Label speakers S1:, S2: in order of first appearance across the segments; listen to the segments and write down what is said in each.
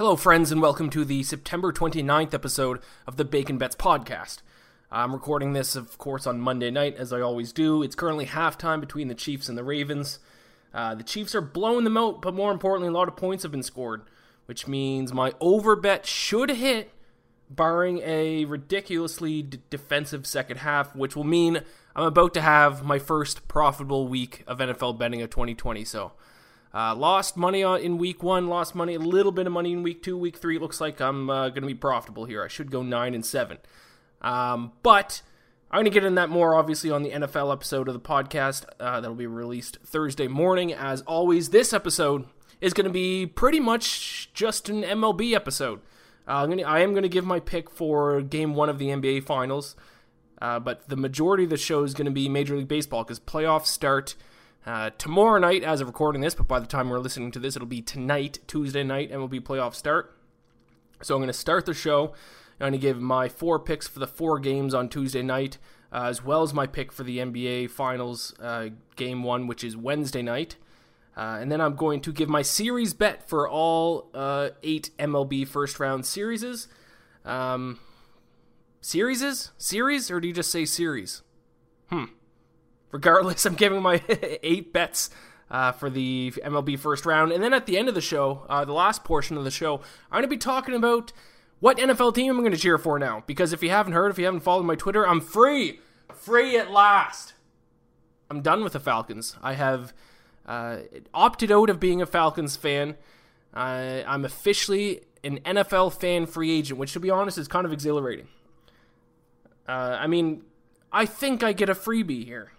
S1: Hello, friends, and welcome to the September 29th episode of the Bacon Bets podcast. I'm recording this, of course, on Monday night, as I always do. It's currently halftime between the Chiefs and the Ravens. Uh, the Chiefs are blowing them out, but more importantly, a lot of points have been scored, which means my over bet should hit, barring a ridiculously d- defensive second half, which will mean I'm about to have my first profitable week of NFL betting of 2020. So, uh, lost money on, in week one, lost money, a little bit of money in week two, week three. It looks like I'm uh, going to be profitable here. I should go nine and seven. Um, but I'm going to get in that more obviously on the NFL episode of the podcast uh, that'll be released Thursday morning. As always, this episode is going to be pretty much just an MLB episode. Uh, I'm gonna, I am going to give my pick for game one of the NBA Finals, uh, but the majority of the show is going to be Major League Baseball because playoffs start uh, tomorrow night, as of recording this, but by the time we're listening to this, it'll be tonight, Tuesday night, and will be playoff start. So I'm going to start the show. I'm going to give my four picks for the four games on Tuesday night, uh, as well as my pick for the NBA Finals uh, game one, which is Wednesday night. Uh, and then I'm going to give my series bet for all uh, eight MLB first round series. Um, series? Series? Or do you just say series? Hmm regardless, I'm giving my eight bets uh, for the MLB first round. And then at the end of the show, uh, the last portion of the show, I'm going to be talking about what NFL team I'm going to cheer for now. Because if you haven't heard, if you haven't followed my Twitter, I'm free. Free at last. I'm done with the Falcons. I have uh, opted out of being a Falcons fan. I'm officially an NFL fan free agent, which, to be honest, is kind of exhilarating. Uh, I mean, I think I get a freebie here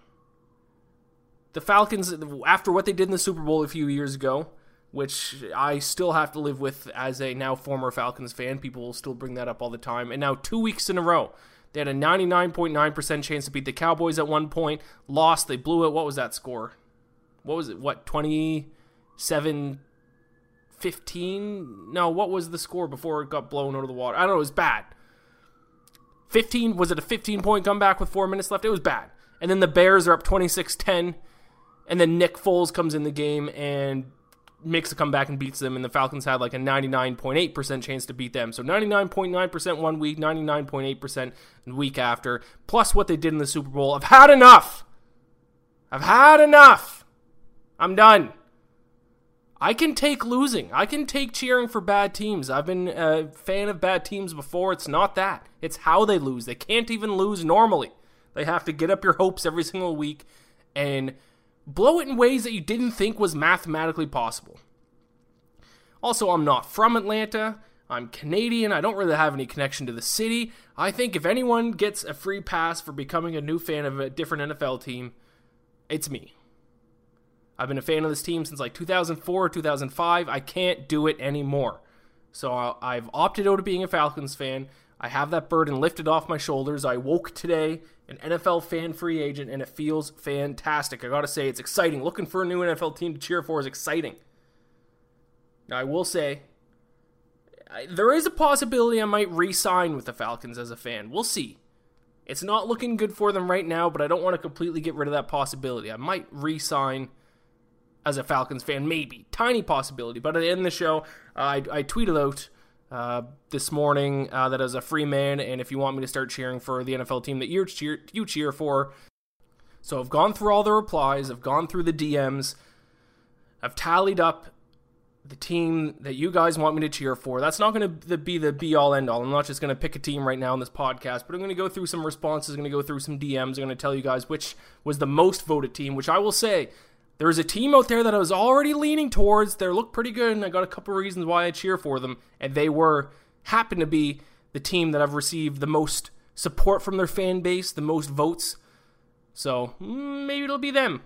S1: the Falcons, after what they did in the Super Bowl a few years ago, which I still have to live with as a now former Falcons fan, people will still bring that up all the time. And now, two weeks in a row, they had a 99.9% chance to beat the Cowboys at one point, lost, they blew it. What was that score? What was it? What, 27 15? No, what was the score before it got blown out of the water? I don't know, it was bad. 15, was it a 15 point comeback with four minutes left? It was bad. And then the Bears are up 26 10 and then Nick Foles comes in the game and makes a comeback and beats them, and the Falcons had like a 99.8% chance to beat them. So 99.9% one week, 99.8% the week after, plus what they did in the Super Bowl. I've had enough. I've had enough. I'm done. I can take losing. I can take cheering for bad teams. I've been a fan of bad teams before. It's not that. It's how they lose. They can't even lose normally. They have to get up your hopes every single week and blow it in ways that you didn't think was mathematically possible. Also, I'm not from Atlanta. I'm Canadian. I don't really have any connection to the city. I think if anyone gets a free pass for becoming a new fan of a different NFL team, it's me. I've been a fan of this team since like 2004 or 2005. I can't do it anymore. So I've opted out of being a Falcons fan. I have that burden lifted off my shoulders. I woke today an NFL fan free agent, and it feels fantastic. I gotta say, it's exciting. Looking for a new NFL team to cheer for is exciting. Now, I will say, I, there is a possibility I might re sign with the Falcons as a fan. We'll see. It's not looking good for them right now, but I don't want to completely get rid of that possibility. I might re sign as a Falcons fan, maybe. Tiny possibility. But at the end of the show, I, I tweeted out uh, this morning uh, that as a free man, and if you want me to start cheering for the NFL team that you cheer you cheer for. So I've gone through all the replies, I've gone through the DMs, I've tallied up the team that you guys want me to cheer for. That's not going to be the be all end all. I'm not just going to pick a team right now in this podcast, but I'm going to go through some responses, I'm going to go through some DMs, I'm going to tell you guys which was the most voted team, which I will say there is a team out there that I was already leaning towards. They looked pretty good, and I got a couple of reasons why I cheer for them, and they were happen to be the team that I've received the most support from their fan base, the most votes. So mm, maybe it'll be them.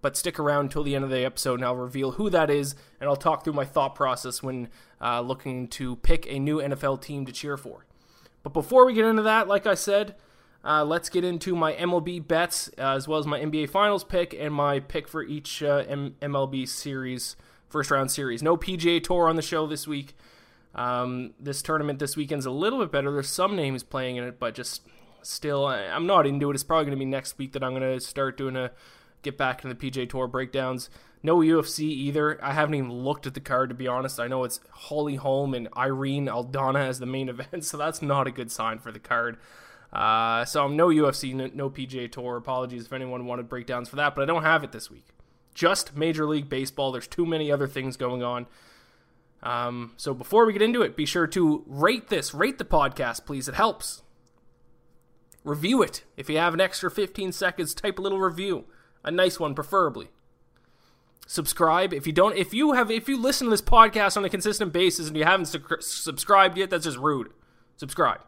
S1: But stick around until the end of the episode and I'll reveal who that is and I'll talk through my thought process when uh, looking to pick a new NFL team to cheer for. But before we get into that, like I said, uh, let's get into my MLB bets uh, as well as my NBA Finals pick and my pick for each uh, M- MLB series, first round series. No PGA Tour on the show this week. Um, this tournament this weekend's a little bit better. There's some names playing in it, but just still, I'm not into it. It's probably going to be next week that I'm going to start doing a get back into the PGA Tour breakdowns. No UFC either. I haven't even looked at the card to be honest. I know it's Holly Holm and Irene Aldana as the main event, so that's not a good sign for the card. Uh, so I'm no UFC, no, PGA Tour. Apologies if anyone wanted breakdowns for that, but I don't have it this week. Just Major League Baseball. There's too many other things going on. Um, so before we get into it, be sure to rate this, rate the podcast, please. It helps. Review it. If you have an extra 15 seconds, type a little review. A nice one, preferably. Subscribe. If you don't, if you have, if you listen to this podcast on a consistent basis and you haven't su- subscribed yet, that's just rude. Subscribe.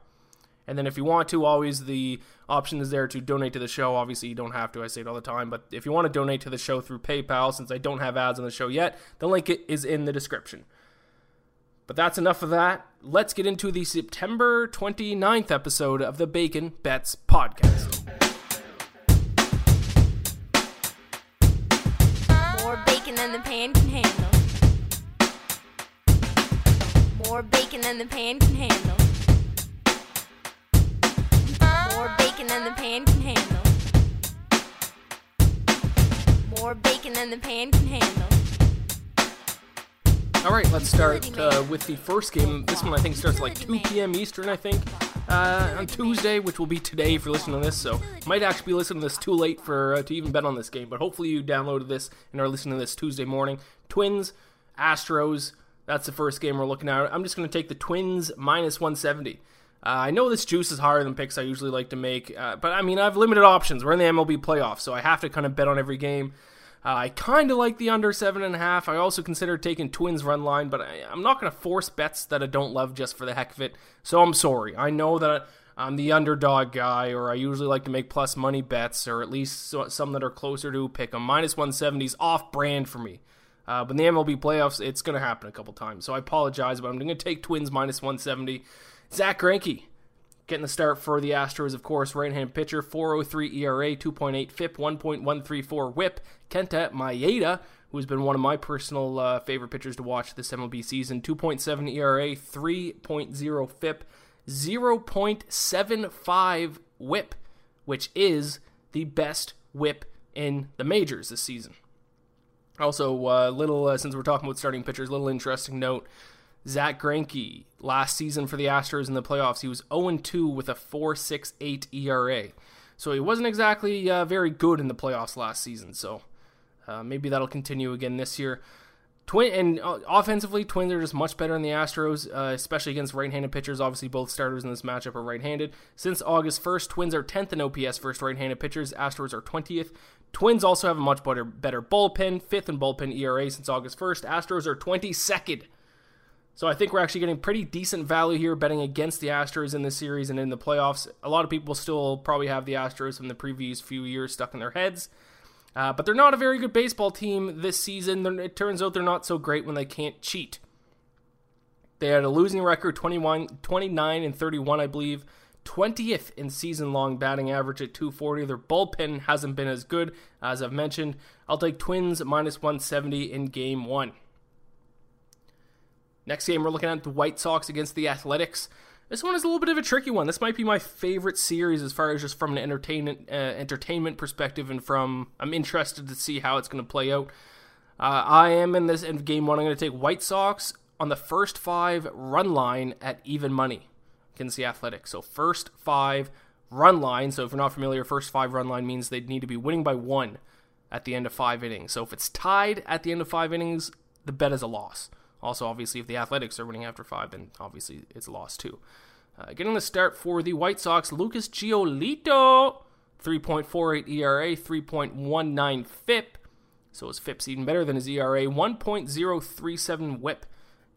S1: And then if you want to, always the option is there to donate to the show. Obviously, you don't have to. I say it all the time. But if you want to donate to the show through PayPal, since I don't have ads on the show yet, the link is in the description. But that's enough of that. Let's get into the September 29th episode of the Bacon Bets podcast.
S2: More bacon than the pan can handle. More bacon than the pan can handle. Bacon than the pan can handle. More bacon than the pan can handle.
S1: All right, let's start uh, with the first game. This one I think starts like 2 p.m. Eastern, I think, uh, on Tuesday, which will be today if you're listening to this. So might actually be listening to this too late for uh, to even bet on this game. But hopefully you downloaded this and are listening to this Tuesday morning. Twins, Astros. That's the first game we're looking at. I'm just going to take the Twins minus 170. Uh, I know this juice is higher than picks I usually like to make, uh, but I mean I have limited options. We're in the MLB playoffs, so I have to kind of bet on every game. Uh, I kind of like the under seven and a half. I also consider taking Twins run line, but I, am not going to force bets that I don't love just for the heck of it. So I'm sorry. I know that I'm the underdog guy, or I usually like to make plus money bets, or at least some that are closer to pick A Minus 170 is off brand for me. Uh, but in the MLB playoffs, it's going to happen a couple times. So I apologize, but I'm going to take Twins minus 170. Zack Greinke, Getting the start for the Astros, of course, right hand pitcher, 403 ERA, 2.8 FIP, 1.134 whip. Kenta Maeda, who's been one of my personal uh, favorite pitchers to watch this MLB season, 2.7 ERA, 3.0 FIP, 0.75 whip, which is the best whip in the majors this season. Also, uh, little, uh, since we're talking about starting pitchers, little interesting note. Zack Greinke, last season for the Astros in the playoffs, he was 0-2 with a 4.68 ERA. So he wasn't exactly uh, very good in the playoffs last season. So uh, maybe that'll continue again this year. Twin and uh, offensively, Twins are just much better than the Astros, uh, especially against right-handed pitchers. Obviously, both starters in this matchup are right-handed. Since August 1st, Twins are 10th in OPS versus right-handed pitchers. Astros are 20th. Twins also have a much better better bullpen, fifth in bullpen ERA since August 1st. Astros are 22nd so I think we're actually getting pretty decent value here betting against the Astros in this series and in the playoffs. A lot of people still probably have the Astros from the previous few years stuck in their heads. Uh, but they're not a very good baseball team this season. They're, it turns out they're not so great when they can't cheat. They had a losing record 21, 29 and 31, I believe. 20th in season long batting average at 240. Their bullpen hasn't been as good, as I've mentioned. I'll take Twins minus 170 in game one. Next game, we're looking at the White Sox against the Athletics. This one is a little bit of a tricky one. This might be my favorite series as far as just from an entertainment uh, entertainment perspective, and from I'm interested to see how it's going to play out. Uh, I am in this in game one. I'm going to take White Sox on the first five run line at even money against the Athletics. So first five run line. So if you're not familiar, first five run line means they'd need to be winning by one at the end of five innings. So if it's tied at the end of five innings, the bet is a loss Also, obviously, if the Athletics are winning after five, then obviously it's lost too. Uh, getting the start for the White Sox, Lucas Giolito, 3.48 ERA, 3.19 FIP. So his FIP's even better than his ERA, 1.037 WHIP.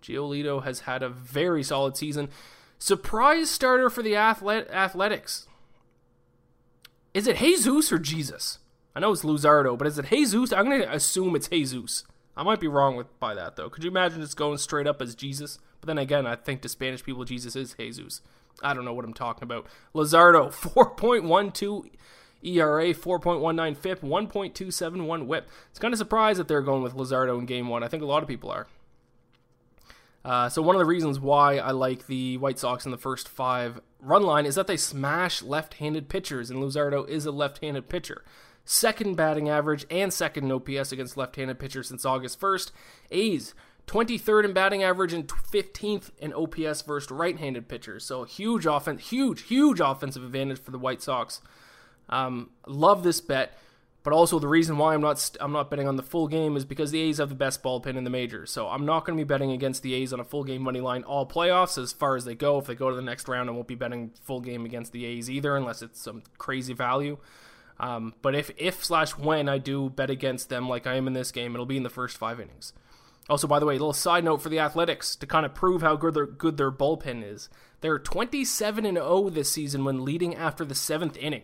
S1: Giolito has had a very solid season. Surprise starter for the Athlet- Athletics. Is it Jesus or Jesus? I know it's Luzardo, but is it Jesus? I'm going to assume it's Jesus. I might be wrong with by that though. Could you imagine just going straight up as Jesus? But then again, I think to Spanish people, Jesus is Jesus. I don't know what I'm talking about. Luzardo, 4.12 ERA, 4.19 FIP, 1.271 WHIP. It's kind of surprised that they're going with Luzardo in Game One. I think a lot of people are. Uh, so one of the reasons why I like the White Sox in the first five run line is that they smash left-handed pitchers, and Luzardo is a left-handed pitcher. Second batting average and second OPS against left-handed pitchers since August 1st. A's 23rd in batting average and 15th in OPS versus right-handed pitchers. So huge offense, huge, huge offensive advantage for the White Sox. Um, love this bet. But also the reason why I'm not st- I'm not betting on the full game is because the A's have the best bullpen in the majors. So I'm not going to be betting against the A's on a full game money line all playoffs as far as they go. If they go to the next round, I won't be betting full game against the A's either unless it's some crazy value. Um, but if if slash when I do bet against them like I am in this game, it'll be in the first five innings. Also, by the way, a little side note for the Athletics to kind of prove how good their good their bullpen is. They're 27 and 0 this season when leading after the seventh inning.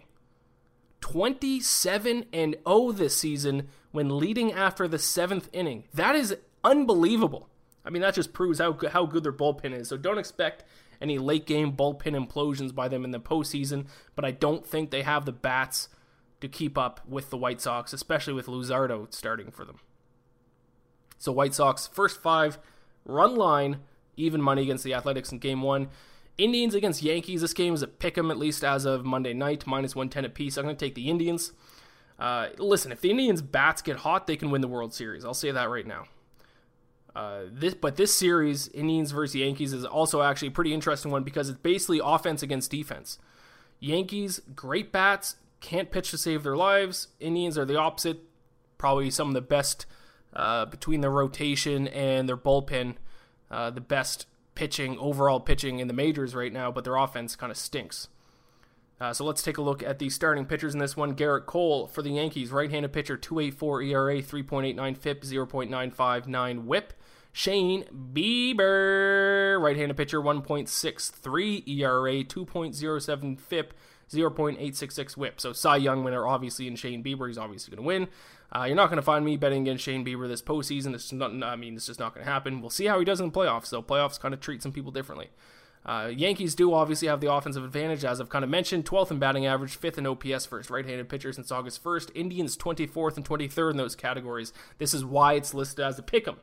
S1: 27 and 0 this season when leading after the seventh inning. That is unbelievable. I mean, that just proves how how good their bullpen is. So don't expect any late game bullpen implosions by them in the postseason. But I don't think they have the bats to keep up with the White Sox, especially with Luzardo starting for them. So White Sox first five run line even money against the Athletics in Game One. Indians against Yankees. This game is a pick 'em at least as of Monday night, minus 110 apiece. I'm going to take the Indians. Uh, listen, if the Indians' bats get hot, they can win the World Series. I'll say that right now. Uh, this, but this series, Indians versus Yankees, is also actually a pretty interesting one because it's basically offense against defense. Yankees, great bats, can't pitch to save their lives. Indians are the opposite, probably some of the best uh, between their rotation and their bullpen, uh, the best pitching, overall pitching in the majors right now, but their offense kind of stinks. Uh, so let's take a look at the starting pitchers in this one. Gerrit Cole for the Yankees, right-handed pitcher, 2.84 ERA, 3.89 FIP, 0.959 WHIP. Shane Bieber, right-handed pitcher, 1.63 ERA, 2.07 FIP, 0.866 WHIP. So Cy Young winner, obviously, and Shane Bieber. He's obviously going to win. Uh, you're not going to find me betting against Shane Bieber this postseason. It's not. I mean, it's just not going to happen. We'll see how he does in the playoffs. So playoffs kind of treat some people differently. Uh, Yankees do obviously have the offensive advantage, as I've kind of mentioned. 12th in batting average, 5th in OPS for its right-handed pitcher since August 1st. Indians 24th and 23rd in those categories. This is why it's listed as a pick'em.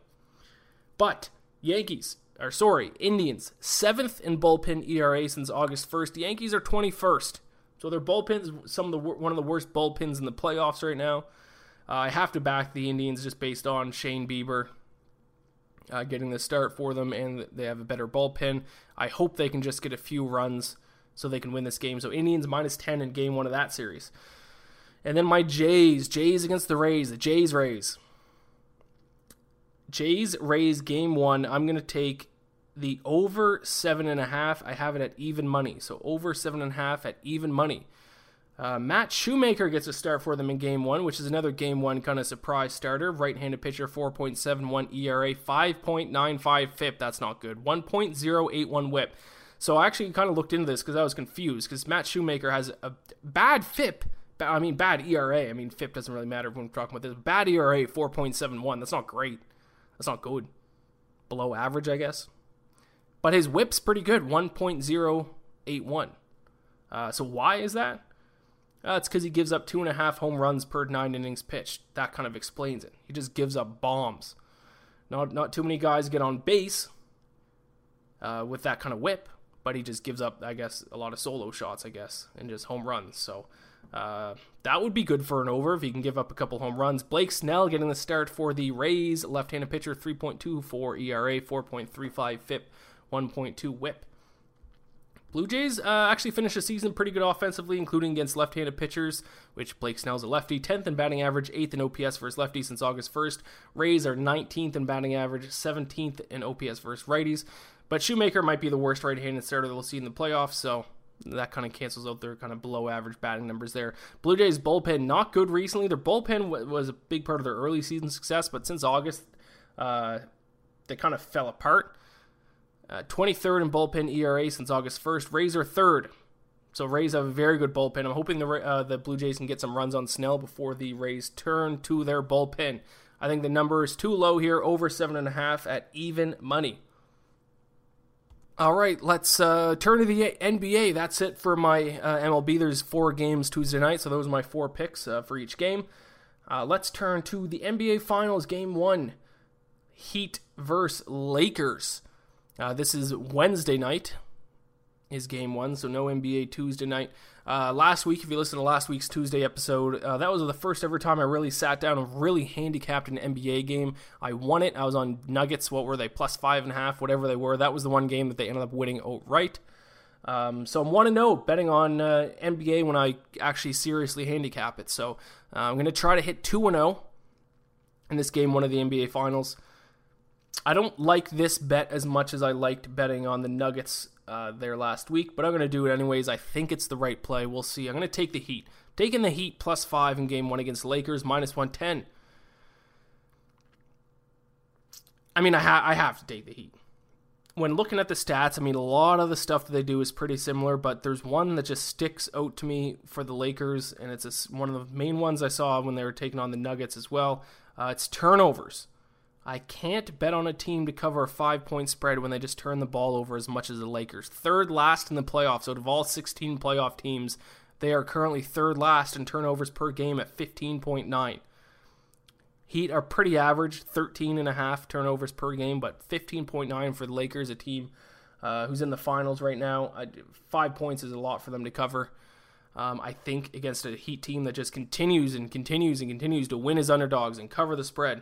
S1: But Yankees, or sorry, Indians 7th in bullpen ERA since August 1st. The Yankees are 21st. So their bullpens, some of the one of the worst bullpens in the playoffs right now. Uh, I have to back the Indians just based on Shane Bieber uh, getting the start for them, and they have a better bullpen. I hope they can just get a few runs so they can win this game. So Indians minus 10 in game one of that series. And then my Jays, Jays against the Rays, the Jays Rays. Jays Rays game one. I'm gonna take the over seven and a half. I have it at even money, so over seven and a half at even money. Uh, Matt Shoemaker gets a start for them in game one, which is another game one kind of surprise starter. Right handed pitcher, 4.71 ERA, 5.95 FIP. That's not good. 1.081 whip. So I actually kind of looked into this because I was confused because Matt Shoemaker has a bad FIP. I mean, bad ERA. I mean, FIP doesn't really matter when we're talking about this. Bad ERA, 4.71. That's not great. That's not good. Below average, I guess. But his whip's pretty good, 1.081. Uh, so why is that? Uh, it's because he gives up two and a half home runs per nine innings pitched. That kind of explains it. He just gives up bombs. Not not too many guys get on base uh, with that kind of whip, but he just gives up, I guess, a lot of solo shots, I guess, and just home runs. So uh, that would be good for an over if he can give up a couple home runs. Blake Snell getting the start for the Rays, left-handed pitcher, 3.24 ERA, 4.35 FIP, 1.2 WHIP. Blue Jays uh, actually finished the season pretty good offensively, including against left handed pitchers, which Blake Snell's a lefty, 10th in batting average, 8th in OPS versus lefties since August 1st. Rays are 19th in batting average, 17th in OPS versus righties. But Shoemaker might be the worst right handed starter that we'll see in the playoffs, so that kind of cancels out their kind of below average batting numbers there. Blue Jays bullpen not good recently. Their bullpen was a big part of their early season success, but since August, uh, they kind of fell apart. Uh, 23rd in bullpen ERA since August 1st. Rays are third. So Rays have a very good bullpen. I'm hoping the uh, the Blue Jays can get some runs on Snell before the Rays turn to their bullpen. I think the number is too low here, over seven and a half at even money. All right, let's uh, turn to the NBA. That's it for my uh, MLB. There's four games Tuesday night, so those are my four picks uh, for each game. Uh, let's turn to the NBA Finals, Game One, Heat versus Lakers. Uh, this is Wednesday night, is Game One, so no NBA Tuesday night. Uh, last week, if you listen to last week's Tuesday episode, uh, that was the first ever time I really sat down and really handicapped an NBA game. I won it. I was on Nuggets. What were they? Plus five and a half, whatever they were. That was the one game that they ended up winning outright. Um, so I'm one to know betting on uh, NBA when I actually seriously handicap it. So uh, I'm going to try to hit two and zero in this game, one of the NBA Finals. I don't like this bet as much as I liked betting on the Nuggets uh, there last week, but I'm going to do it anyways. I think it's the right play. We'll see. I'm going to take the Heat. Taking the Heat plus five in game one against Lakers, minus 110. I mean, I, ha- I have to take the Heat. When looking at the stats, I mean, a lot of the stuff that they do is pretty similar, but there's one that just sticks out to me for the Lakers, and it's a, one of the main ones I saw when they were taking on the Nuggets as well. Uh, it's turnovers. I can't bet on a team to cover a five point spread when they just turn the ball over as much as the Lakers. Third last in the playoffs. Out of all 16 playoff teams, they are currently third last in turnovers per game at 15.9. Heat are pretty average, 13 and a half turnovers per game, but 15.9 for the Lakers, a team uh, who's in the finals right now. Five points is a lot for them to cover. Um, I think against a Heat team that just continues and continues and continues to win as underdogs and cover the spread.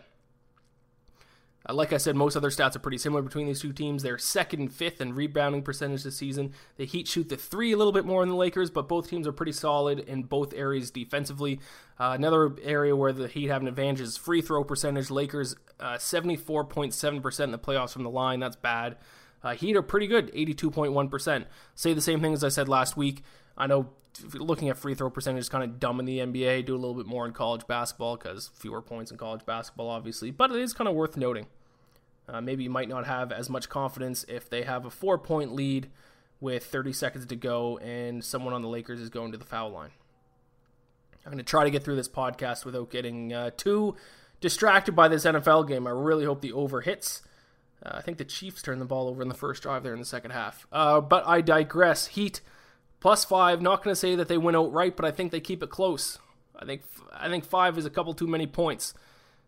S1: Uh, like I said, most other stats are pretty similar between these two teams. They're second and fifth in rebounding percentage this season. The Heat shoot the three a little bit more than the Lakers, but both teams are pretty solid in both areas defensively. Uh, another area where the Heat have an advantage is free throw percentage. Lakers uh, 74.7% in the playoffs from the line. That's bad. Uh, Heat are pretty good, 82.1%. Say the same thing as I said last week. I know looking at free throw percentage is kind of dumb in the NBA. Do a little bit more in college basketball because fewer points in college basketball, obviously. But it is kind of worth noting. Uh, maybe you might not have as much confidence if they have a four point lead with 30 seconds to go and someone on the Lakers is going to the foul line. I'm going to try to get through this podcast without getting uh, too distracted by this NFL game. I really hope the over hits. Uh, I think the Chiefs turned the ball over in the first drive there in the second half. Uh, but I digress. Heat plus five. Not going to say that they win outright, but I think they keep it close. I think I think five is a couple too many points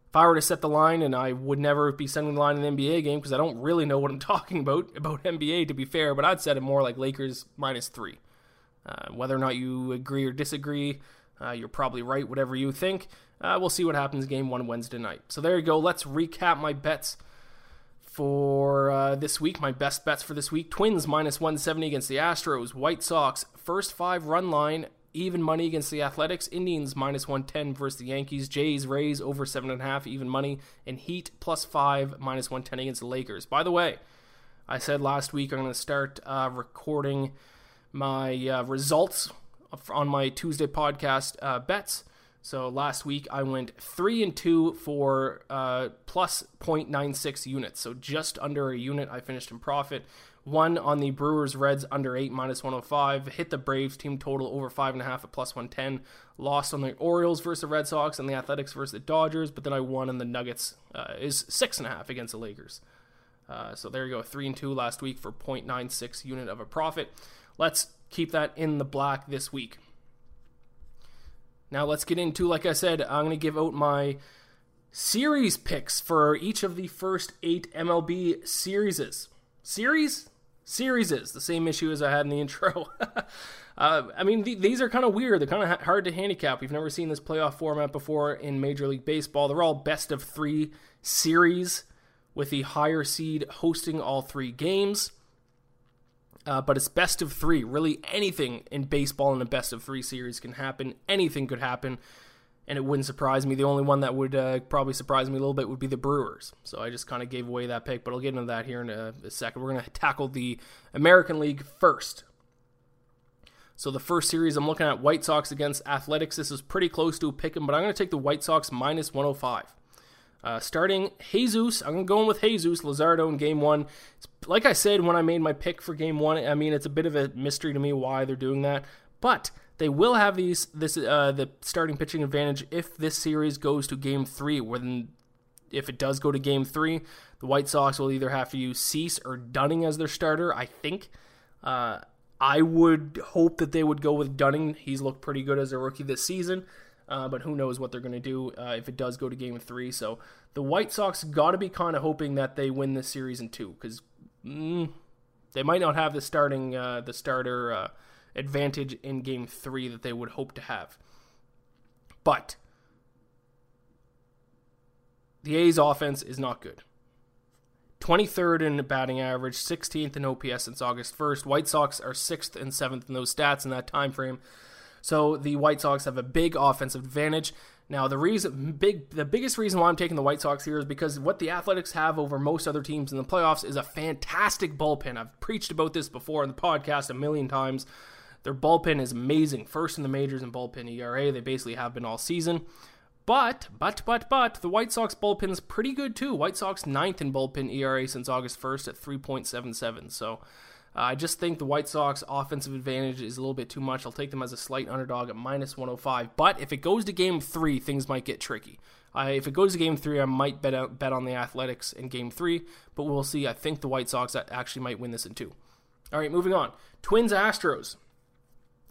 S1: if I were to set the line, and I would never be setting the line in an NBA game because I don't really know what I'm talking about about NBA to be fair, but I'd set it more like Lakers minus three. Uh, whether or not you agree or disagree, uh, you're probably right. Whatever you think, uh, we'll see what happens game one Wednesday night. So there you go. Let's recap my bets for uh, this week. My best bets for this week: Twins minus 170 against the Astros, White Sox first five run line even money against the Athletics. Indians minus 110 versus the Yankees. Jays, Rays over 7.5, even money. And Heat plus 5, minus 110 against the Lakers. By the way, I said last week I'm going to start uh, recording my uh, results on my Tuesday podcast uh, bets. So last week I went three and two for uh, plus 0.96 units, so just under a unit. I finished in profit. Won on the Brewers Reds under eight minus 105. Hit the Braves team total over five and a half at plus 110. Lost on the Orioles versus the Red Sox and the Athletics versus the Dodgers, but then I won on the Nuggets uh, is six and a half against the Lakers. Uh, so there you go, three and two last week for 0.96 unit of a profit. Let's keep that in the black this week. Now let's get into, like I said, I'm going to give out my series picks for each of the first eight MLB series. Series? Series is the same issue as I had in the intro. uh, I mean, th- these are kind of weird. They're kind of ha- hard to handicap. We've never seen this playoff format before in Major League Baseball. They're all best of three series with the higher seed hosting all three games. Uh, but it's best of three. Really, anything in baseball in a best of three series can happen. Anything could happen, and it wouldn't surprise me. The only one that would uh, probably surprise me a little bit would be the Brewers. So I just kind of gave away that pick, but I'll get into that here in a, a second. We're going to tackle the American League first. So the first series, I'm looking at White Sox against Athletics. This is pretty close to a but I'm going to take the White Sox minus 105. Uh, starting Jesus, I'm going to go in with Jesus Luzardo in game one. It's, like I said when I made my pick for game one, I mean, it's a bit of a mystery to me why they're doing that. But they will have these this uh, the starting pitching advantage if this series goes to game three. When if it does go to game three, the White Sox will either have to use Cease or Dunning as their starter. I think. Uh, I would hope that they would go with Dunning. He's looked pretty good as a rookie this season. Uh, but who knows what they're going to do uh, if it does go to game three. So the White Sox got to be kind of hoping that they win this series in two because mm, they might not have the starting uh, the starter uh, advantage in game three that they would hope to have. But the A's offense is not good. 23rd in batting average, 16th in OPS since August 1st. White Sox are 6th and 7th in those stats in that time frame. So the White Sox have a big offensive advantage. Now the reason big the biggest reason why I'm taking the White Sox here is because what the Athletics have over most other teams in the playoffs is a fantastic bullpen. I've preached about this before in the podcast a million times. Their bullpen is amazing. First in the majors in bullpen ERA. They basically have been all season. But, but, but, but, the White Sox bullpen is pretty good too. White Sox ninth in bullpen ERA since August 1st at 3.77. So uh, I just think the White Sox offensive advantage is a little bit too much. I'll take them as a slight underdog at minus 105. But if it goes to game three, things might get tricky. If it goes to game three, I might bet, out, bet on the Athletics in game three, but we'll see. I think the White Sox actually might win this in two. All right, moving on. Twins Astros.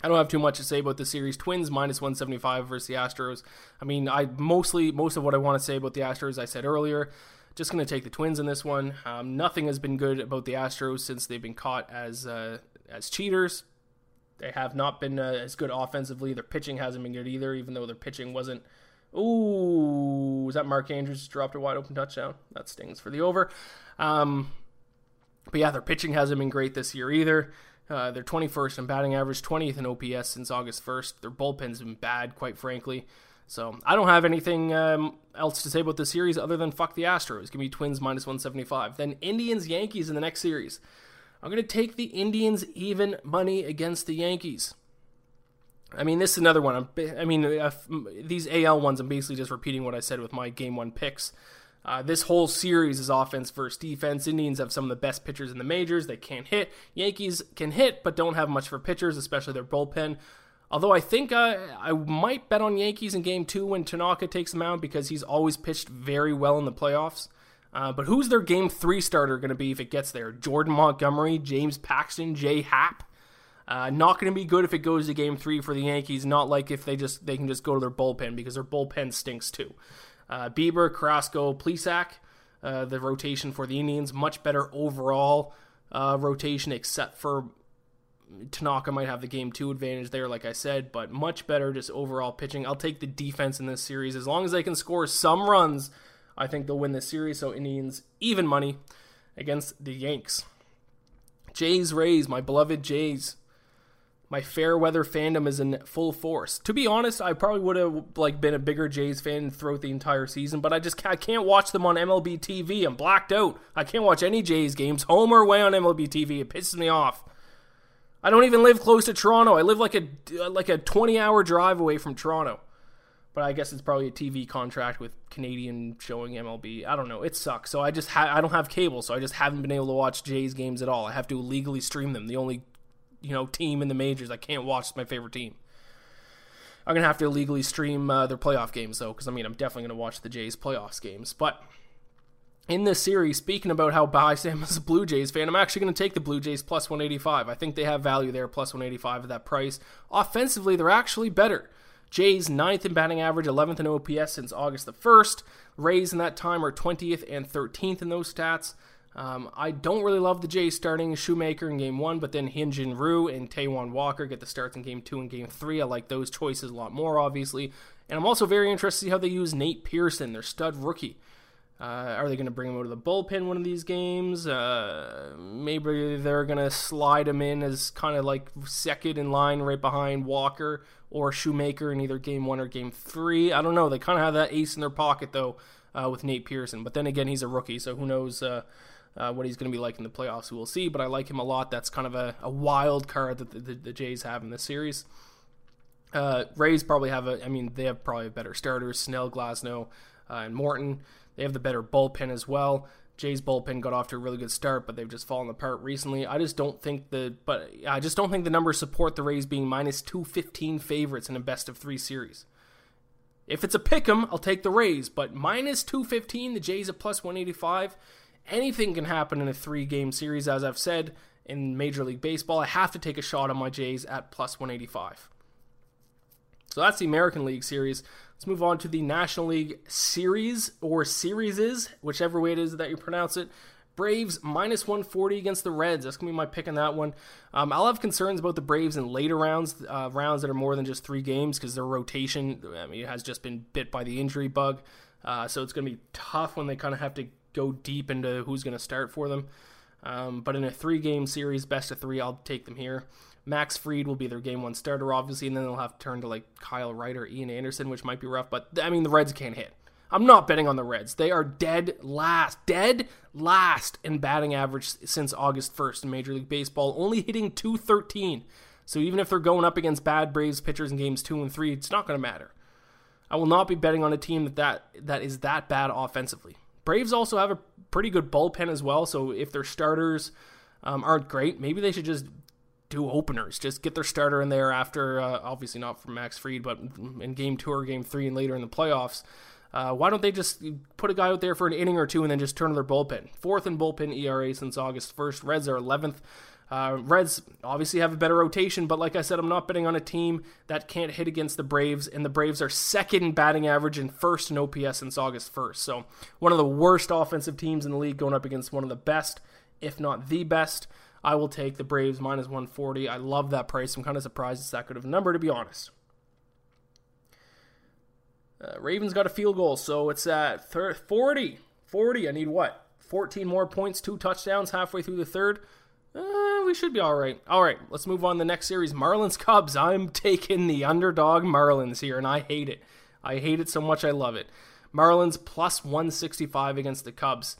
S1: I don't have too much to say about the series. Twins minus 175 versus the Astros. I mean, I mostly most of what I want to say about the Astros I said earlier. Just going to take the Twins in this one. Um, nothing has been good about the Astros since they've been caught as uh, as cheaters. They have not been uh, as good offensively. Their pitching hasn't been good either, even though their pitching wasn't. Ooh, was that Mark Andrews dropped a wide open touchdown? That stings for the over. Um, but yeah, their pitching hasn't been great this year either. Uh, they're 21st in batting average, 20th in OPS since August 1st. Their bullpen's been bad, quite frankly. So I don't have anything um, else to say about this series other than fuck the Astros. Give me Twins minus 175. Then Indians Yankees in the next series. I'm going to take the Indians even money against the Yankees. I mean, this is another one. i mean, uh, these AL ones, I'm basically just repeating what I said with my game one picks. Uh, this whole series is offense versus defense. Indians have some of the best pitchers in the majors. They can't hit. Yankees can hit, but don't have much for pitchers, especially their bullpen. Although I think uh, I might bet on Yankees in game two when Tanaka takes them out because he's always pitched very well in the playoffs. Uh, but who's their game three starter going to be if it gets there? Jordan Montgomery, James Paxton, J.A. Happ. Uh, not going to be good if it goes to game three for the Yankees. Not like if they just they can just go to their bullpen because their bullpen stinks too. Uh, Bieber, Carrasco, Plesac, uh, the rotation for the Indians, much better overall uh, rotation, except for Tanaka might have the game two advantage there, like I said, but much better just overall pitching. I'll take the defense in this series. As long as they can score some runs, I think they'll win this series. So Indians, even money against the Yanks. Jays Rays, my beloved Jays my fair weather fandom is in full force. To be honest, I probably would have like been a bigger Jays fan throughout the entire season, but I just I can't watch them on MLB TV. I'm blacked out. I can't watch any Jays games, home or away on MLB TV. It pisses me off. I don't even live close to Toronto. I live like a like a 20 hour drive away from Toronto. But I guess it's probably a TV contract with Canadian showing MLB. I don't know. It sucks. So I just ha- I don't have cable, so I just haven't been able to watch Jays games at all. I have to illegally stream them. The only you know team in the majors. I can't watch my favorite team. I'm gonna have to illegally stream uh, their playoff games though, because I mean I'm definitely gonna watch the Jays playoffs games. But in this series, speaking about how biased I am as a Blue Jays fan, I'm actually to take the Blue Jays plus 185. I think they have value there, plus 185 at that price. Offensively, they're actually better. Jays ninth in batting average, 11th in OPS since August the 1st. Rays in that time are 20th and 13th in those stats. Um, I don't really love the Jays starting Shoemaker in game one, but then Hyun-Jin Ryu and Taijuan Walker get the starts in game two and game three. I like those choices a lot more, obviously. And I'm also very interested to see how they use Nate Pearson, their stud rookie. Uh, are they going to bring him out of the bullpen one of these games? Uh, maybe they're going to slide him in as kind of like second in line right behind Walker or Shoemaker in either game one or game three. I don't know. They kind of have that ace in their pocket, though, uh, with Nate Pearson. But then again, he's a rookie, so who knows uh, uh, what he's going to be like in the playoffs. We'll see, but I like him a lot. That's kind of a, a wild card that the, the, the Jays have in this series. Uh, Rays probably have a, I mean, they have probably better starters Snell, Glasnow, and Morton. They have the better bullpen as well. Jay's bullpen got off to a really good start, but they've just fallen apart recently. I just don't think the but I just don't think the numbers support the Rays being minus two fifteen favorites in a best of three series. If it's a pick 'em, I'll take the Rays, but minus two fifteen, the Jays at plus one eighty five. Anything can happen in a three game series, as I've said in Major League Baseball. I have to take a shot on my Jays at plus one eighty five. So that's the American League series. Let's move on to the National League Series or Series, whichever way it is that you pronounce it. Braves minus 140 against the Reds. That's gonna be my pick in that one. Um, I'll have concerns about the Braves in later rounds, uh, rounds that are more than just three games, because their rotation, I mean, has just been bit by the injury bug. Uh, so it's gonna be tough when they kind of have to go deep into who's gonna start for them. Um, but in a three-game series, best of three, I'll take them here. Max Fried will be their game one starter, obviously, and then they'll have to turn to like Kyle Wright or Ian Anderson, which might be rough. But I mean, the Reds can't hit. I'm not betting on the Reds. They are dead last, dead last in batting average since August 1st in Major League Baseball, only hitting 213. So even if they're going up against bad Braves pitchers in games two and three, it's not going to matter. I will not be betting on a team that, that that is that bad offensively. Braves also have a pretty good bullpen as well. So if their starters um, aren't great, maybe they should just do openers. Just get their starter in there after, uh, obviously not for Max Fried, but in game two or game three and later in the playoffs. Uh, why don't they just put a guy out there for an inning or two and then just turn to their bullpen? Fourth in bullpen ERA since August 1st. Reds are 11th. Uh, Reds obviously have a better rotation, but like I said, I'm not betting on a team that can't hit against the Braves, and the Braves are second in batting average and first in OPS since August 1st. So one of the worst offensive teams in the league going up against one of the best, if not the best. I will take the Braves minus 140. I love that price. I'm kind of surprised it's that good of a number, to be honest. Uh, Ravens got a field goal, so it's at 40. 40. I need what? 14 more points, two touchdowns halfway through the third. Uh, we should be all right. All right, let's move on to the next series. Marlins Cubs. I'm taking the underdog Marlins here, and I hate it. I hate it so much I love it. Marlins plus 165 against the Cubs.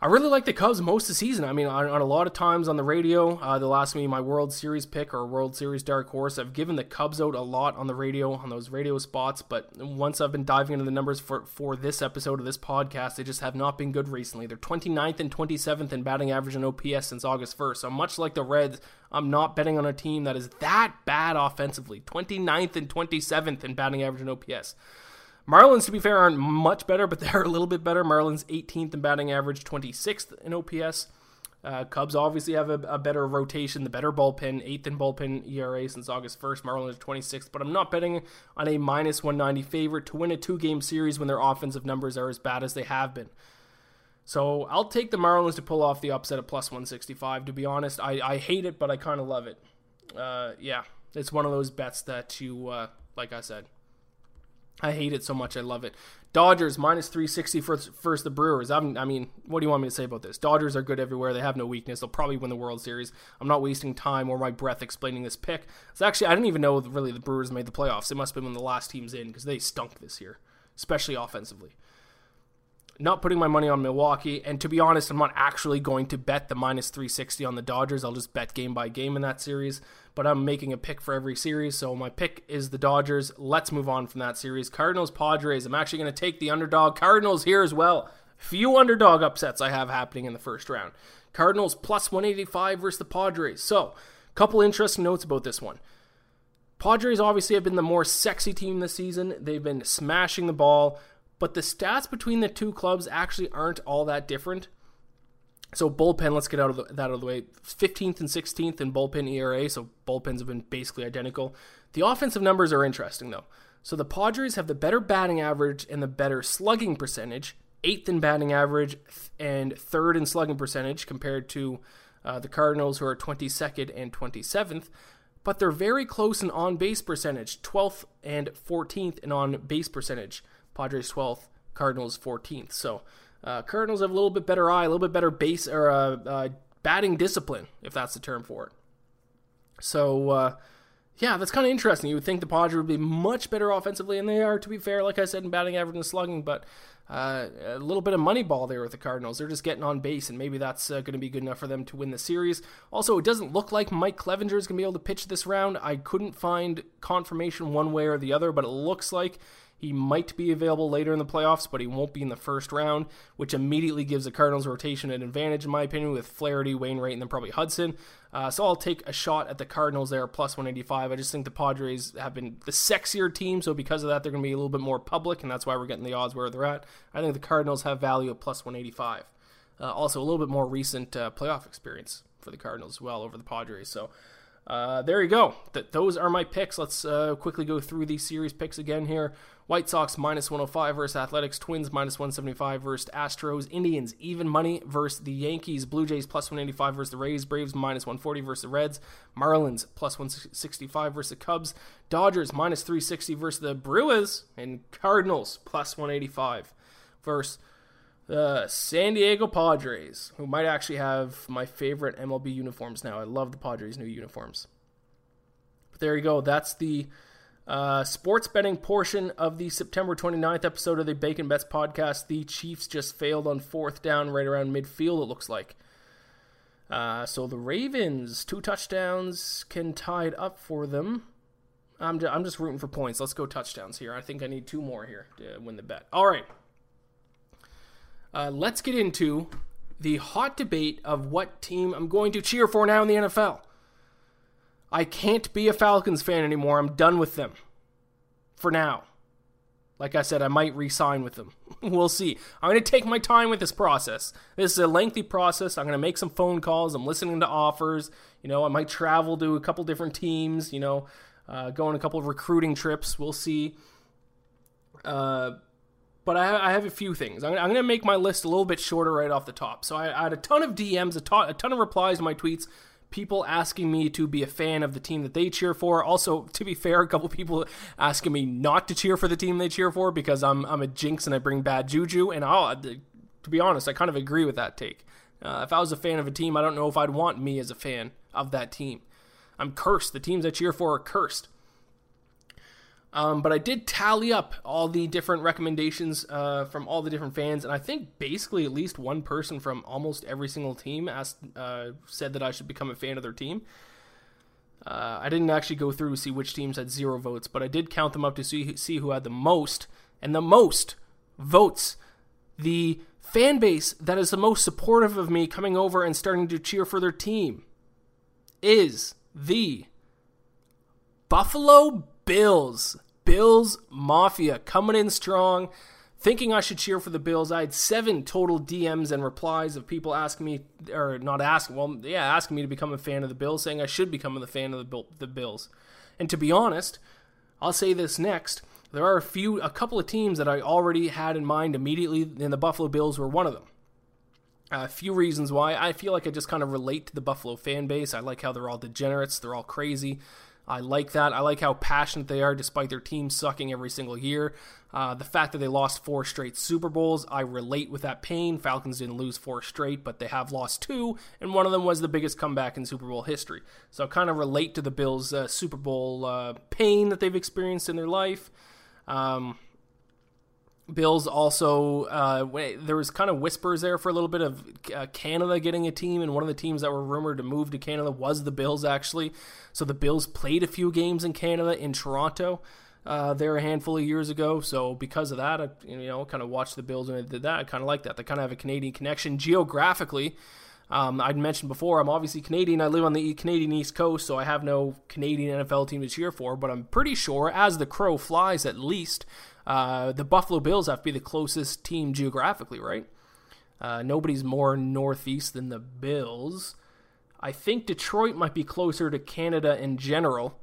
S1: I really like the Cubs most of the season. I mean, on, on a lot of times on the radio, uh, they'll ask me my World Series pick or World Series dark horse. I've given the Cubs out a lot on the radio, on those radio spots, but once I've been diving into the numbers for, for this episode of this podcast, they just have not been good recently. They're 29th and 27th in batting average and OPS since August 1st. So, much like the Reds, I'm not betting on a team that is that bad offensively. 29th and 27th in batting average and OPS. Marlins, to be fair, aren't much better, but they're a little bit better. Marlins 18th in batting average, 26th in OPS. Uh, Cubs obviously have a, a, better rotation, the better bullpen, eighth in bullpen ERA since August 1st. Marlins 26th, but I'm not betting on a minus 190 favorite to win a two game series when their offensive numbers are as bad as they have been. So I'll take the Marlins to pull off the upset at plus 165. To be honest, I, I hate it, but I kind of love it. Uh, yeah, it's one of those bets that you, uh, like I said, I hate it so much. I love it. Dodgers minus 360 for first the Brewers. I'm, i mean, what do you want me to say about this? Dodgers are good everywhere. They have no weakness. They'll probably win the World Series. I'm not wasting time or my breath explaining this pick. It's actually I didn't even know really the Brewers made the playoffs. It must have been when the last team's in because they stunk this year, especially offensively not putting my money on Milwaukee. And to be honest, I'm not actually going to bet the minus 360 on the Dodgers. I'll just bet game by game in that series. But I'm making a pick for every series. So my pick is the Dodgers. Let's move on from that series. Cardinals, Padres. I'm actually going to take the underdog. Cardinals here as well. Few underdog upsets I have happening in the first round. Cardinals plus 185 versus the Padres. So, a couple interesting notes about this one. Padres obviously have been the more sexy team this season. They've been smashing the ball but the stats between the two clubs actually aren't all that different. So bullpen, let's get out of the, that out of the way. 15th and 16th in bullpen ERA, so bullpens have been basically identical. The offensive numbers are interesting though. So the Padres have the better batting average and the better slugging percentage, eighth in batting average and third in slugging percentage compared to uh, the Cardinals, who are 22nd and 27th. But they're very close in on base percentage, 12th and 14th in on base percentage. Padres 12th, Cardinals 14th. So uh, Cardinals have a little bit better eye, a little bit better base or uh, uh, batting discipline, if that's the term for it. So uh, yeah, that's kind of interesting. You would think the Padres would be much better offensively, and they are, to be fair, like I said, in batting average and slugging, but uh, a little bit of money ball there with the Cardinals. They're just getting on base, and maybe that's uh, going to be good enough for them to win the series. Also, it doesn't look like Mike Clevinger is going to be able to pitch this round. I couldn't find confirmation one way or the other, but it looks like he might be available later in the playoffs, but he won't be in the first round, which immediately gives the Cardinals rotation an advantage, in my opinion, with Flaherty, Wainwright, and then probably Hudson. Uh, so I'll take a shot at the Cardinals there, plus 185. I just think the Padres have been the sexier team, so because of that, they're going to be a little bit more public, and that's why we're getting the odds where they're at. I think the Cardinals have value at plus 185. Uh, also, a little bit more recent uh, playoff experience for the Cardinals as well over the Padres. So uh, there you go. Th- those are my picks. Let's uh, quickly go through these series picks again here. White Sox minus 105 versus Athletics, Twins minus 175 versus Astros, Indians even money versus the Yankees, Blue Jays plus 185 versus the Rays, Braves minus 140 versus the Reds, Marlins plus 165 versus the Cubs, Dodgers minus 360 versus the Brewers, and Cardinals plus 185 versus the San Diego Padres, who might actually have my favorite MLB uniforms now. I love the Padres' new uniforms. But there you go. That's the uh, sports betting portion of the September 29th episode of the Bacon Bets podcast. The Chiefs just failed on fourth down right around midfield, it looks like. Uh, so the Ravens, two touchdowns can tie it up for them. I'm, I'm just rooting for points. Let's go touchdowns here. I think I need two more here to win the bet. All right. Uh, let's get into the hot debate of what team I'm going to cheer for now in the NFL. I can't be a Falcons fan anymore. I'm done with them. For now. Like I said, I might re sign with them. we'll see. I'm going to take my time with this process. This is a lengthy process. I'm going to make some phone calls. I'm listening to offers. You know, I might travel to a couple different teams, you know, uh, go on a couple of recruiting trips. We'll see. Uh, but I, I, have a few things. I'm, I'm going to make my list a little bit shorter right off the top. So I, I had a ton of DMs, a ton, a ton of replies to my tweets people asking me to be a fan of the team that they cheer for. Also, to be fair, a couple people asking me not to cheer for the team they cheer for because I'm I'm a jinx and I bring bad juju. And I'll, to be honest, I kind of agree with that take. Uh, if I was a fan of a team, I don't know if I'd want me as a fan of that team. I'm cursed. The teams I cheer for are cursed. Um, but I did tally up all the different recommendations uh, from all the different fans, and I think basically at least one person from almost every single team asked, uh, said that I should become a fan of their team. Uh, I didn't actually go through to see which teams had zero votes, but I did count them up to see see who had the most, and the most votes. The fan base that is the most supportive of me coming over and starting to cheer for their team is the Buffalo Bills. Bills Mafia coming in strong, thinking I should cheer for the Bills. I had seven total DMs and replies of people asking me, or not asking, well, yeah, asking me to become a fan of the Bills, saying I should become a fan of the, the Bills. And to be honest, I'll say this next. There are a few, a couple of teams that I already had in mind immediately, and the Buffalo Bills were one of them. A few reasons why. I feel like I just kind of relate to the Buffalo fan base. I like how they're all degenerates, they're all crazy. I like that. I like how passionate they are despite their team sucking every single year. Uh, the fact that they lost four straight Super Bowls, I relate with that pain. Falcons didn't lose four straight, but they have lost two, and one of them was the biggest comeback in Super Bowl history. So I kind of relate to the Bills' uh, Super Bowl uh, pain that they've experienced in their life. Um, Bills also uh, there was kind of whispers there for a little bit of uh, Canada getting a team, and one of the teams that were rumored to move to Canada was the Bills actually. So the Bills played a few games in Canada in Toronto uh, there a handful of years ago. So because of that, I you know kind of watched the Bills and I did that. I kind of like that. They kind of have a Canadian connection geographically. Um, I'd mentioned before, I'm obviously Canadian. I live on the Canadian East Coast, so I have no Canadian NFL team to cheer for. But I'm pretty sure, as the crow flies, at least uh, the Buffalo Bills have to be the closest team geographically, right? Uh, nobody's more northeast than the Bills. I think Detroit might be closer to Canada in general,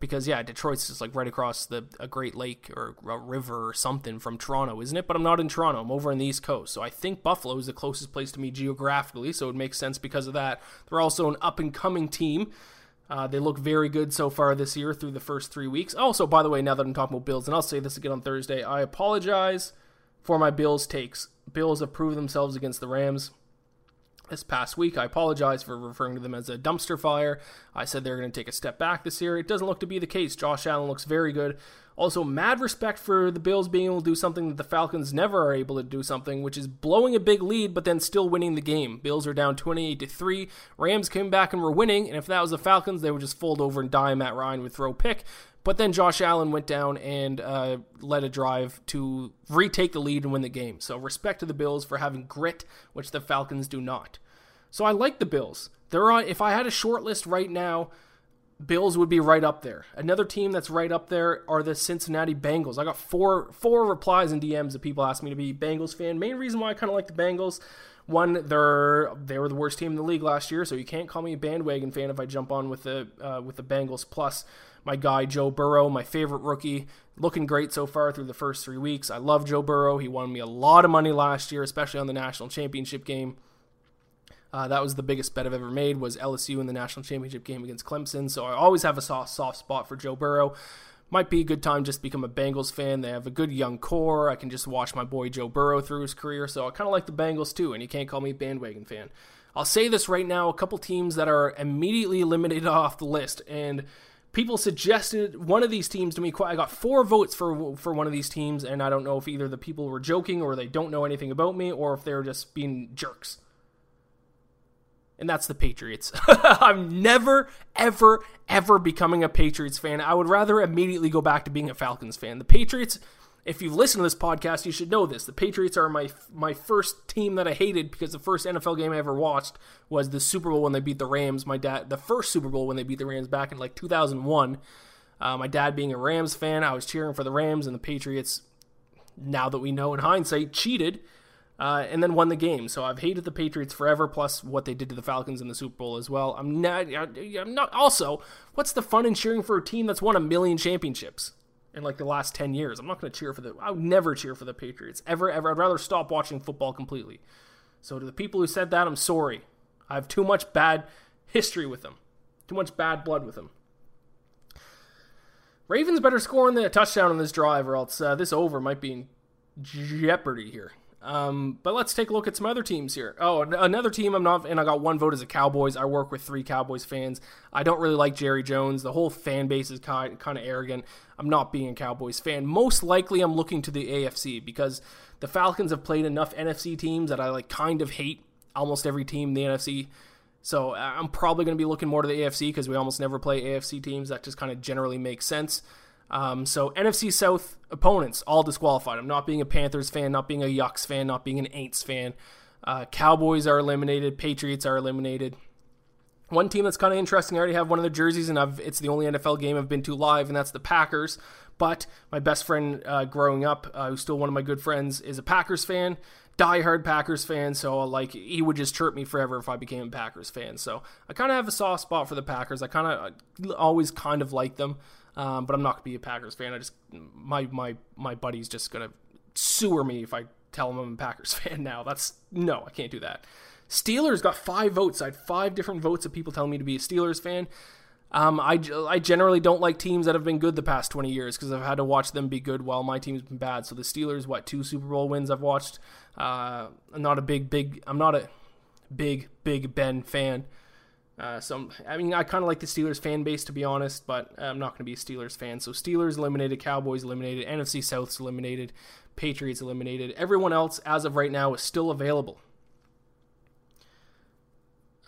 S1: because yeah, Detroit's just like right across the a Great Lake or a river or something from Toronto, isn't it? But I'm not in Toronto. I'm over on the East Coast, so I think Buffalo is the closest place to me geographically. So it makes sense because of that. They're also an up and coming team. Uh, they look very good so far this year through the first three weeks. Also, by the way, now that I'm talking about Bills, and I'll say this again on Thursday, I apologize for my Bills takes. Bills have proved themselves against the Rams this past week. I apologize for referring to them as a dumpster fire. I said they're going to take a step back this year. It doesn't look to be the case. Josh Allen looks very good. Also, mad respect for the Bills being able to do something that the Falcons never are able to do something, which is blowing a big lead but then still winning the game. Bills are down 28 to 3. Rams came back and were winning, and if that was the Falcons, they would just fold over and die. Matt Ryan would throw pick. But then Josh Allen went down and uh, led a drive to retake the lead and win the game. So respect to the Bills for having grit, which the Falcons do not. So I like the Bills. They're on. If I had a short list right now, Bills would be right up there. Another team that's right up there are the Cincinnati Bengals. I got four four replies in DMs of people asking me to be Bengals fan. Main reason why I kind of like the Bengals. One, they're they were the worst team in the league last year, so you can't call me a bandwagon fan if I jump on with the uh, with the Bengals. Plus, my guy Joe Burrow, my favorite rookie, looking great so far through the first three weeks. I love Joe Burrow. He won me a lot of money last year, especially on the national championship game. Uh, that was the biggest bet I've ever made was LSU in the national championship game against Clemson. So I always have a soft, soft spot for Joe Burrow. Might be a good time just become a Bengals fan. They have a good young core. I can just watch my boy Joe Burrow through his career. So I kind of like the Bengals too, and you can't call me a bandwagon fan. I'll say this right now: a couple teams that are immediately eliminated off the list, and people suggested one of these teams to me. I got four votes for for one of these teams, and I don't know if either the people were joking or they don't know anything about me, or if they're just being jerks and that's the Patriots. I'm never, ever, ever becoming a Patriots fan. I would rather immediately go back to being a Falcons fan. The Patriots, if you've listened to this podcast, you should know this. The Patriots are my my first team that I hated because the first NFL game I ever watched was the Super Bowl when they beat the Rams. My dad, the first Super Bowl when they beat the Rams back in like 2001. Uh, my dad being a Rams fan, I was cheering for the Rams and the Patriots. Now that we know in hindsight, cheated uh, and then won the game. So I've hated the Patriots forever, plus what they did to the Falcons in the Super Bowl as well. I'm not. I'm not. Also, what's the fun in cheering for a team that's won a million championships in like the last ten years? I'm not going to cheer for the. I would never cheer for the Patriots ever, ever. I'd rather stop watching football completely. So to the people who said that, I'm sorry. I have too much bad history with them, too much bad blood with them. Ravens better score on the touchdown on this drive, or else uh, this over might be in jeopardy here. Um, but let's take a look at some other teams here. Oh, another team I'm not, and I got one vote as a Cowboys. I work with three Cowboys fans. I don't really like Jerry Jones. The whole fan base is kind kind of arrogant. I'm not being a Cowboys fan. Most likely, I'm looking to the AFC because the Falcons have played enough NFC teams that I like kind of hate almost every team in the NFC. So uh, I'm probably going to be looking more to the AFC because we almost never play AFC teams. That just kind of generally makes sense. Um, so NFC South opponents all disqualified. I'm not being a Panthers fan, not being a Yucks fan, not being an Aints fan. Uh, Cowboys are eliminated. Patriots are eliminated. One team that's kind of interesting. I already have one of the jerseys, and I've, it's the only NFL game I've been to live, and that's the Packers. But my best friend uh, growing up, uh, who's still one of my good friends, is a Packers fan, diehard Packers fan. So like he would just chirp me forever if I became a Packers fan. So I kind of have a soft spot for the Packers. I kind of always kind of like them. Um, but I'm not gonna be a Packers fan. I just my my my buddy's just gonna sewer me if I tell him I'm a Packers fan now. That's no, I can't do that. Steelers got five votes. I had five different votes of people telling me to be a Steelers fan. Um, I, I generally don't like teams that have been good the past 20 years because I've had to watch them be good while my team's been bad. So the Steelers, what two Super Bowl wins I've watched. Uh, I'm not a big big. I'm not a big big Ben fan. Uh, so I mean, I kind of like the Steelers fan base to be honest, but I'm not going to be a Steelers fan. So Steelers eliminated, Cowboys eliminated, NFC South's eliminated, Patriots eliminated. Everyone else, as of right now, is still available.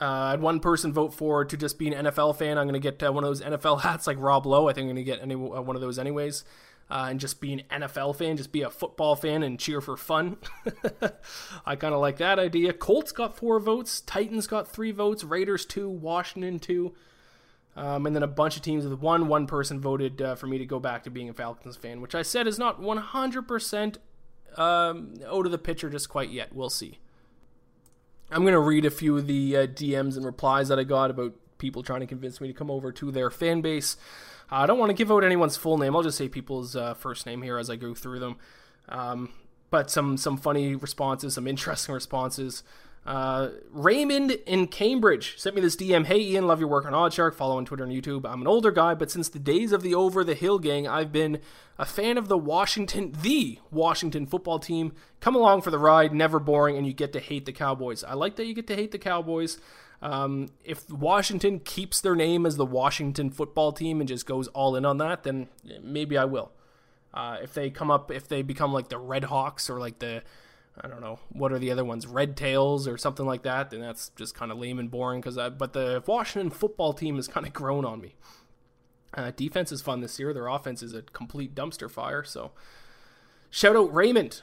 S1: Uh, I had one person vote for to just be an NFL fan. I'm going to get uh, one of those NFL hats like Rob Lowe. I think I'm going to get any, uh, one of those anyways uh, and just be an NFL fan, just be a football fan and cheer for fun. I kind of like that idea. Colts got four votes, Titans got three votes, Raiders two, Washington two. Um, and then a bunch of teams with one. One person voted uh, for me to go back to being a Falcons fan, which I said is not 100% um, out of the picture just quite yet. We'll see. I'm going to read a few of the uh, DMs and replies that I got about people trying to convince me to come over to their fan base. I don't want to give out anyone's full name. I'll just say people's uh, first name here as I go through them. Um, but some some funny responses, some interesting responses. Uh, Raymond in Cambridge sent me this DM. Hey Ian, love your work on OddsShark. Follow on Twitter and YouTube. I'm an older guy, but since the days of the Over the Hill gang, I've been a fan of the Washington, the Washington football team. Come along for the ride, never boring, and you get to hate the Cowboys. I like that you get to hate the Cowboys. Um, if Washington keeps their name as the Washington football team and just goes all in on that, then maybe I will. Uh, if they come up, if they become like the Red Hawks or like the I don't know what are the other ones, Red Tails or something like that, then that's just kind of lame and boring. Because but the Washington football team has kind of grown on me. Uh, defense is fun this year. Their offense is a complete dumpster fire. So shout out Raymond,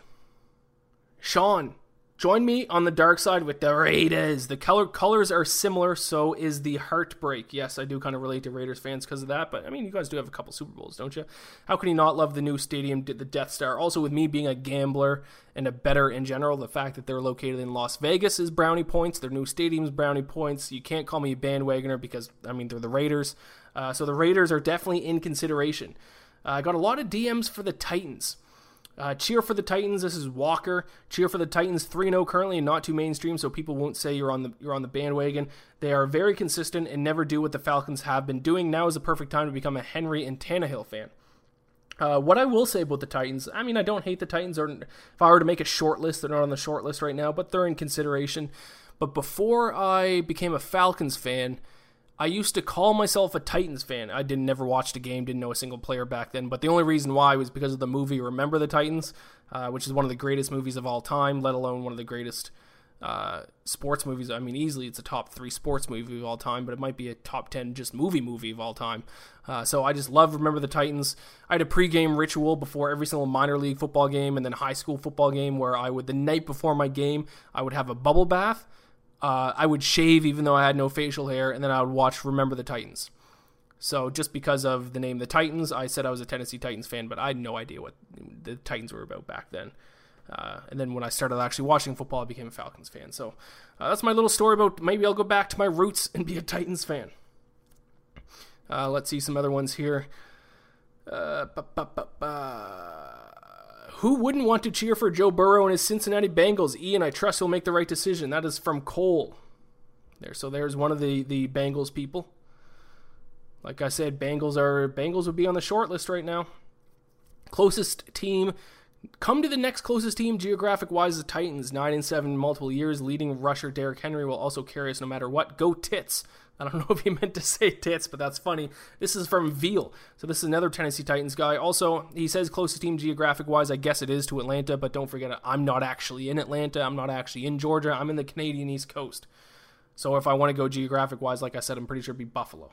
S1: Sean, Join me on the dark side with the Raiders. The color colors are similar, so is the heartbreak. Yes, I do kind of relate to Raiders fans because of that, but I mean, you guys do have a couple Super Bowls, don't you? How can you not love the new stadium, the Death Star? Also, with me being a gambler and a better in general, the fact that they're located in Las Vegas is brownie points. Their new stadium's brownie points. You can't call me a bandwagoner because I mean they're the Raiders, uh, so the Raiders are definitely in consideration. Uh, I got a lot of DMs for the Titans. Uh, cheer for the Titans. This is Walker. Cheer for the Titans. 3-0 currently and not too mainstream, so people won't say you're on the you're on the bandwagon. They are very consistent and never do what the Falcons have been doing. Now is the perfect time to become a Henry and Tannehill fan. Uh, what I will say about the Titans, I mean, I don't hate the Titans. Or if I were to make a short list, they're not on the short list right now, but they're in consideration. But before I became a Falcons fan, I used to call myself a Titans fan. I didn't never watch the game, didn't know a single player back then. But the only reason why was because of the movie Remember the Titans, uh, which is one of the greatest movies of all time, let alone one of the greatest uh, sports movies. I mean, easily it's a top three sports movie of all time, but it might be a top ten just movie movie of all time. Uh, so I just love Remember the Titans. I had a pregame ritual before every single minor league football game and then high school football game where I would the night before my game I would have a bubble bath uh, I would shave even though I had no facial hair, and then I would watch Remember the Titans. So just because of the name the Titans, I said I was a Tennessee Titans fan, but I had no idea what the Titans were about back then. Uh, and then when I started actually watching football, I became a Falcons fan. So uh, that's my little story about maybe I'll go back to my roots and be a Titans fan. Uh, let's see some other ones here. Uh, who wouldn't want to cheer for Joe Burrow and his Cincinnati Bengals? Ian, I trust he'll make the right decision. That is from Cole. There, so there's one of the the Bengals people. Like I said, Bengals are Bengals would be on the short list right now. Closest team, come to the next closest team geographic wise the Titans, nine and seven multiple years. Leading rusher Derrick Henry will also carry us no matter what. Go Tits. I don't know if he meant to say tits, but that's funny. This is from Veal. So this is another Tennessee Titans guy. Also, he says closest team geographic wise, I guess it is to Atlanta, but don't forget I'm not actually in Atlanta. I'm not actually in Georgia. I'm in the Canadian East Coast. So if I want to go geographic wise, like I said, I'm pretty sure it'd be Buffalo.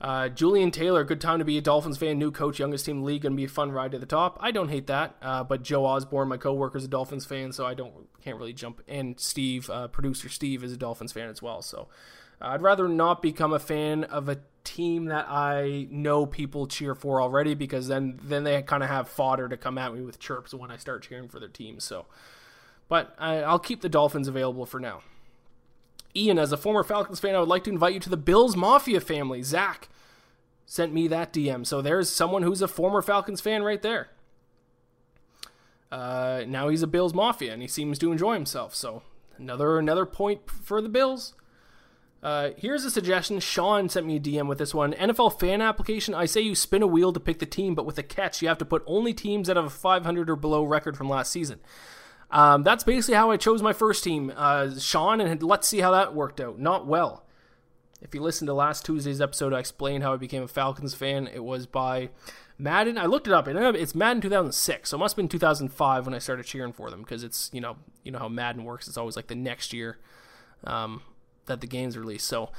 S1: Uh, Julian Taylor, good time to be a Dolphins fan, new coach, youngest team league, gonna be a fun ride to the top. I don't hate that, uh, but Joe Osborne, my coworker, is a Dolphins fan, so I don't can't really jump. And Steve, uh, producer Steve, is a Dolphins fan as well. So I'd rather not become a fan of a team that I know people cheer for already because then then they kind of have fodder to come at me with chirps when I start cheering for their team. So, but I, I'll keep the Dolphins available for now. Ian, as a former Falcons fan, I would like to invite you to the Bills Mafia family. Zach sent me that DM. So there's someone who's a former Falcons fan right there. Uh, now he's a Bills Mafia and he seems to enjoy himself. So another another point for the Bills. Uh, here's a suggestion. Sean sent me a DM with this one. NFL fan application. I say you spin a wheel to pick the team, but with a catch, you have to put only teams that have a 500 or below record from last season. Um, that's basically how I chose my first team, uh, Sean, and let's see how that worked out. Not well. If you listened to last Tuesday's episode, I explained how I became a Falcons fan. It was by Madden. I looked it up, and it's Madden 2006, so it must have been 2005 when I started cheering for them because it's you know you know how Madden works. It's always like the next year. Um, that the game's released. So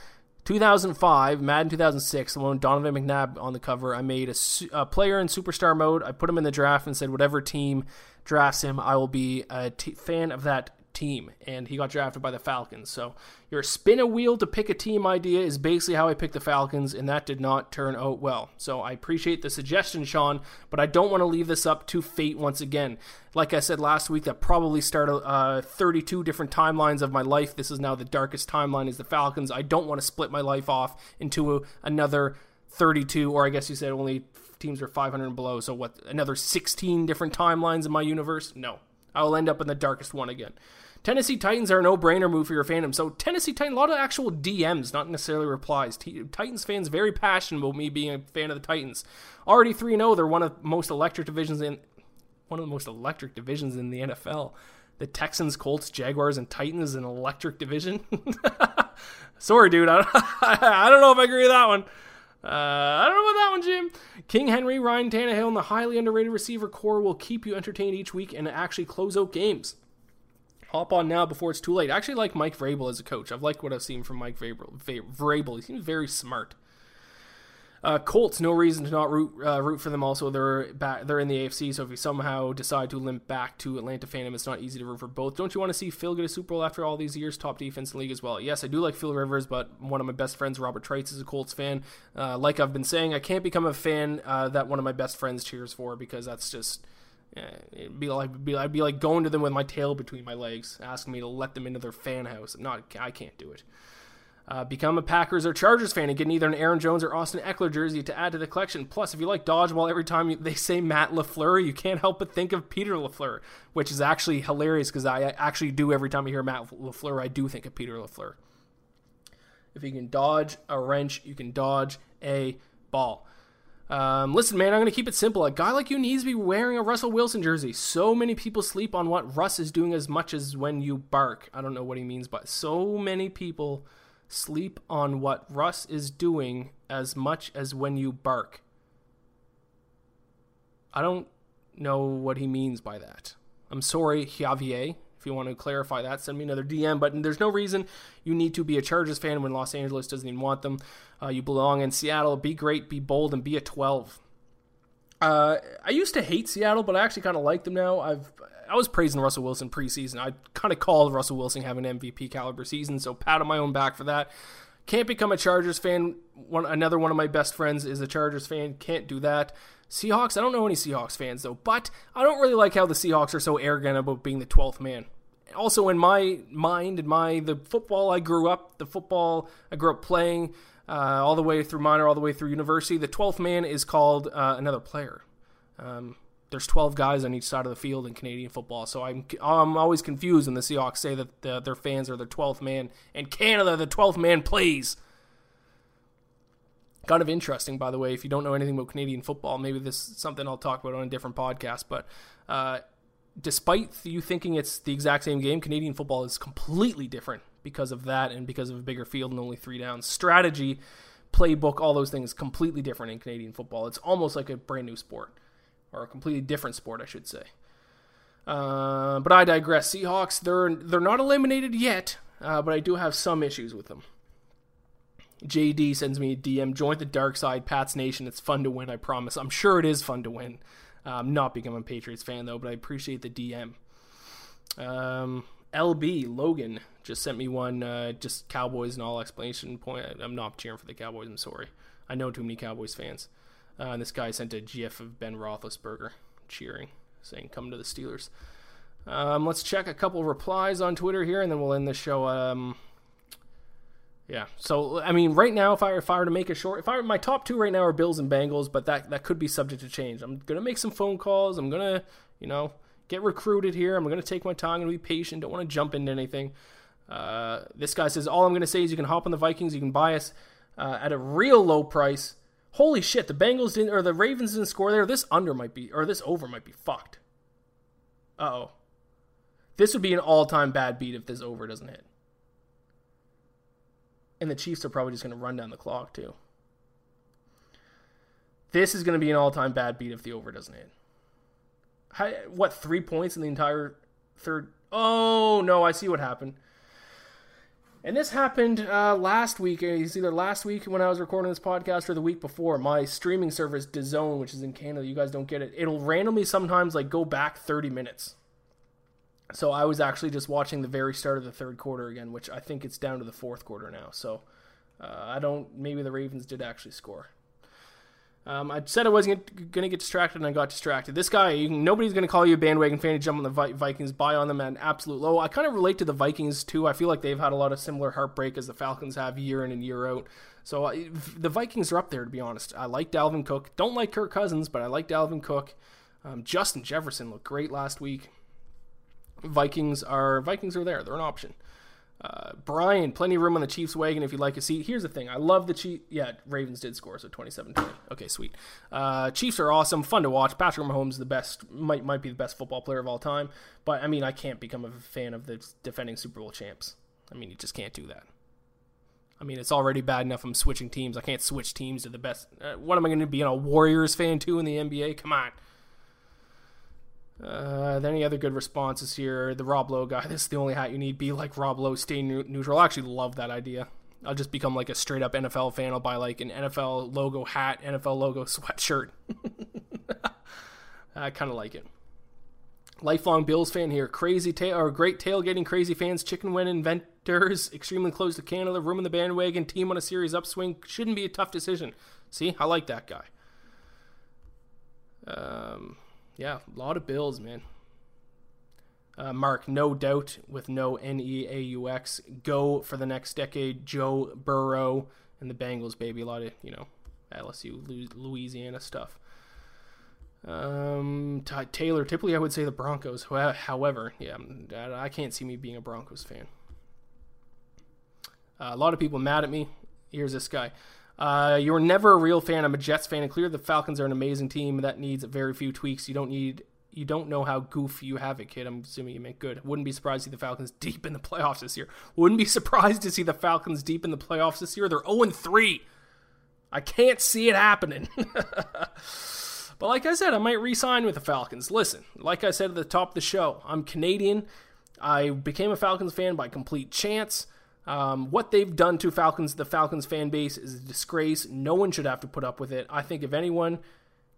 S1: 2005, Madden 2006, the one with Donovan McNabb on the cover. I made a, a, player in superstar mode. I put him in the draft and said, whatever team drafts him, I will be a t- fan of that team, and he got drafted by the Falcons. So your spin a wheel to pick a team idea is basically how I picked the Falcons, and that did not turn out well. So I appreciate the suggestion, Sean, but I don't want to leave this up to fate once again. Like I said last week, that probably started uh, 32 different timelines of my life. This is now the darkest timeline is the Falcons. I don't want to split my life off into a, another 32, or I guess you said only teams are 500 and below. So what? Another 16 different timelines in my universe? No, I will end up in the darkest one again. Tennessee Titans are a no-brainer move for your fandom. So Tennessee Titans, a lot of actual DMs, not necessarily replies. T- Titans fans very passionate about me being a fan of the Titans. Already 3-0, they're one of the most electric divisions in one of the most electric divisions in the NFL. The Texans, Colts, Jaguars, and Titans an electric division. Sorry, dude. I, I don't know if I agree with that one. Uh, I don't know about that one, Jim. King Henry, Ryan Tannehill, and the highly underrated receiver core will keep you entertained each week and actually close out games. Hop on now before it's too late. I actually like Mike Vrabel as a coach. I've liked what I've seen from Mike Vrabel. Vrabel. He seems very smart. Uh, Colts, no reason to not root uh, root for them. Also, they're back, they're in the AFC, so if you somehow decide to limp back to Atlanta fandom, it's not easy to root for both. Don't you want to see Phil get a Super Bowl after all these years? Top defense in league as well. Yes, I do like Phil Rivers, but one of my best friends, Robert Trites, is a Colts fan. Uh, like I've been saying, I can't become a fan uh, that one of my best friends cheers for because that's just. It'd be like be, I'd be like going to them with my tail between my legs, asking me to let them into their fan house. I'm not, I can't do it. Uh, become a Packers or Chargers fan and get either an Aaron Jones or Austin Ekeler jersey to add to the collection. Plus, if you like dodgeball, every time they say Matt LaFleur, you can't help but think of Peter LaFleur, which is actually hilarious because I actually do every time I hear Matt LaFleur, I do think of Peter LaFleur. If you can dodge a wrench, you can dodge a ball. Um, listen, man, I'm going to keep it simple. A guy like you needs to be wearing a Russell Wilson jersey. So many people sleep on what Russ is doing as much as when you bark. I don't know what he means, but so many people sleep on what Russ is doing as much as when you bark. I don't know what he means by that. I'm sorry, Javier. If you want to clarify that, send me another DM. But there's no reason you need to be a Chargers fan when Los Angeles doesn't even want them. Uh, you belong in Seattle. Be great, be bold, and be a 12. Uh, I used to hate Seattle, but I actually kind of like them now. I've I was praising Russell Wilson preseason. I kind of called Russell Wilson having an MVP caliber season, so pat on my own back for that. Can't become a Chargers fan. One another one of my best friends is a Chargers fan. Can't do that. Seahawks. I don't know any Seahawks fans though, but I don't really like how the Seahawks are so arrogant about being the 12th man. Also, in my mind, in my the football I grew up, the football I grew up playing, uh, all the way through minor, all the way through university, the 12th man is called uh, another player. Um, there's 12 guys on each side of the field in Canadian football. So I'm I'm always confused when the Seahawks say that the, their fans are the 12th man and Canada the 12th man plays. Kind of interesting, by the way. If you don't know anything about Canadian football, maybe this is something I'll talk about on a different podcast. But uh, despite you thinking it's the exact same game, Canadian football is completely different because of that and because of a bigger field and only three downs. Strategy, playbook, all those things completely different in Canadian football. It's almost like a brand new sport or a completely different sport, I should say. Uh, but I digress. Seahawks, they're they're not eliminated yet, uh, but I do have some issues with them. JD sends me a DM. Join the dark side, Pats Nation. It's fun to win. I promise. I'm sure it is fun to win. I'm not becoming a Patriots fan though, but I appreciate the DM. Um, LB Logan just sent me one. Uh, just Cowboys and all explanation point. I'm not cheering for the Cowboys. I'm sorry. I know too many Cowboys fans. Uh, and this guy sent a gif of Ben Roethlisberger cheering, saying, "Come to the Steelers." Um, let's check a couple replies on Twitter here, and then we'll end the show. Um, yeah. So I mean, right now, if I if I were to make a short, if I my top two right now are Bills and Bengals, but that that could be subject to change. I'm gonna make some phone calls. I'm gonna you know get recruited here. I'm gonna take my time and be patient. Don't want to jump into anything. Uh, this guy says all I'm gonna say is you can hop on the Vikings. You can buy us uh, at a real low price. Holy shit! The Bengals didn't or the Ravens didn't score there. This under might be or this over might be fucked. Uh oh. This would be an all-time bad beat if this over doesn't hit. And the Chiefs are probably just going to run down the clock, too. This is going to be an all time bad beat if the over doesn't hit. How, what, three points in the entire third? Oh, no, I see what happened. And this happened uh, last week. It's either last week when I was recording this podcast or the week before. My streaming service, DAZN, which is in Canada, you guys don't get it. It'll randomly sometimes like go back 30 minutes. So I was actually just watching the very start of the third quarter again, which I think it's down to the fourth quarter now. So uh, I don't. Maybe the Ravens did actually score. Um, I said I wasn't going to get distracted, and I got distracted. This guy, can, nobody's going to call you a bandwagon fan to jump on the Vikings, buy on them at an absolute low. I kind of relate to the Vikings too. I feel like they've had a lot of similar heartbreak as the Falcons have year in and year out. So uh, the Vikings are up there, to be honest. I like Dalvin Cook. Don't like Kirk Cousins, but I like Dalvin Cook. Um, Justin Jefferson looked great last week. Vikings are Vikings are there. They're an option. Uh, Brian, plenty of room on the Chiefs wagon if you'd like a seat. Here's the thing. I love the Chiefs. Yeah, Ravens did score, so 27-20. Okay, sweet. Uh, Chiefs are awesome, fun to watch. Patrick Mahomes the best, might might be the best football player of all time. But I mean, I can't become a fan of the defending Super Bowl champs. I mean, you just can't do that. I mean, it's already bad enough I'm switching teams. I can't switch teams to the best. Uh, what am I going to be? a Warriors fan too in the NBA? Come on. Uh, any other good responses here? The Rob Lowe guy. This is the only hat you need. Be like Rob Lowe. Stay neutral. I actually love that idea. I'll just become like a straight up NFL fan. I'll buy like an NFL logo hat, NFL logo sweatshirt. I kind of like it. Lifelong Bills fan here. Crazy tail or great tailgating crazy fans. Chicken win inventors. Extremely close to Canada. Room in the bandwagon. Team on a series upswing. Shouldn't be a tough decision. See, I like that guy. Um, yeah, a lot of Bills, man. Uh, Mark, no doubt with no N E A U X. Go for the next decade. Joe Burrow and the Bengals, baby. A lot of, you know, LSU, Louisiana stuff. Um, T- Taylor, typically I would say the Broncos. However, yeah, I can't see me being a Broncos fan. Uh, a lot of people mad at me. Here's this guy. Uh, you were never a real fan. I'm a Jets fan, and clear the Falcons are an amazing team that needs very few tweaks. You don't need, you don't know how goofy you have it, kid. I'm assuming you meant good. Wouldn't be surprised to see the Falcons deep in the playoffs this year. Wouldn't be surprised to see the Falcons deep in the playoffs this year. They're 0 3. I can't see it happening. But like I said, I might re-sign with the Falcons. Listen, like I said at the top of the show, I'm Canadian. I became a Falcons fan by complete chance. Um, what they've done to Falcons, the Falcons fan base, is a disgrace. No one should have to put up with it. I think if anyone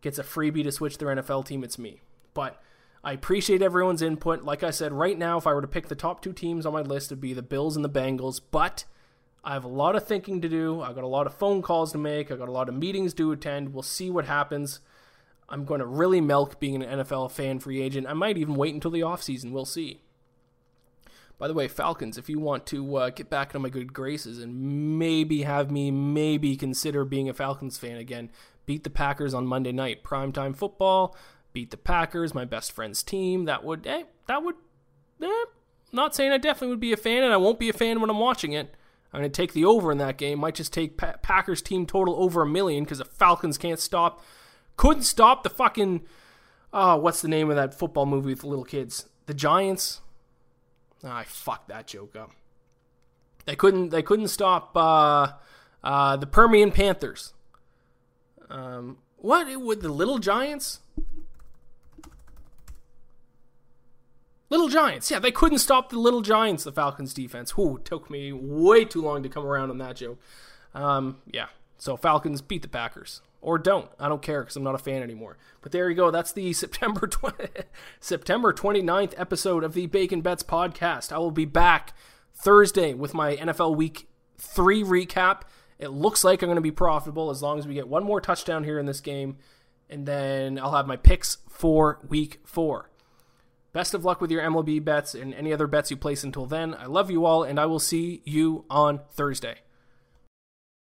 S1: gets a freebie to switch their NFL team, it's me. But I appreciate everyone's input. Like I said, right now, if I were to pick the top two teams on my list, it'd be the Bills and the Bengals. But I have a lot of thinking to do. I got a lot of phone calls to make. I got a lot of meetings to attend. We'll see what happens. I'm going to really milk being an NFL fan free agent. I might even wait until the offseason. We'll see. By the way, Falcons, if you want to uh, get back into my good graces and maybe have me maybe consider being a Falcons fan again, beat the Packers on Monday night. Primetime football, beat the Packers, my best friend's team. That would, eh, that would, eh, not saying I definitely would be a fan and I won't be a fan when I'm watching it. I'm going to take the over in that game. Might just take pa- Packers team total over a million because the Falcons can't stop couldn't stop the fucking. Oh, what's the name of that football movie with little kids? The Giants. Oh, I fucked that joke up. They couldn't. They couldn't stop uh, uh, the Permian Panthers. Um, what with the Little Giants? Little Giants, yeah, they couldn't stop the Little Giants, the Falcons defense. Who took me way too long to come around on that joke. Um, yeah, so Falcons beat the Packers or don't. I don't care because I'm not a fan anymore. But there you go. That's the September 20, September 29th episode of the Bacon Bets podcast. I will be back Thursday with my NFL Week 3 recap. It looks like I'm going to be profitable as long as we get one more touchdown here in this game. And then I'll have my picks for Week 4. Best of luck with your MLB bets and any other bets you place until then. I love you all, and I will see you on Thursday.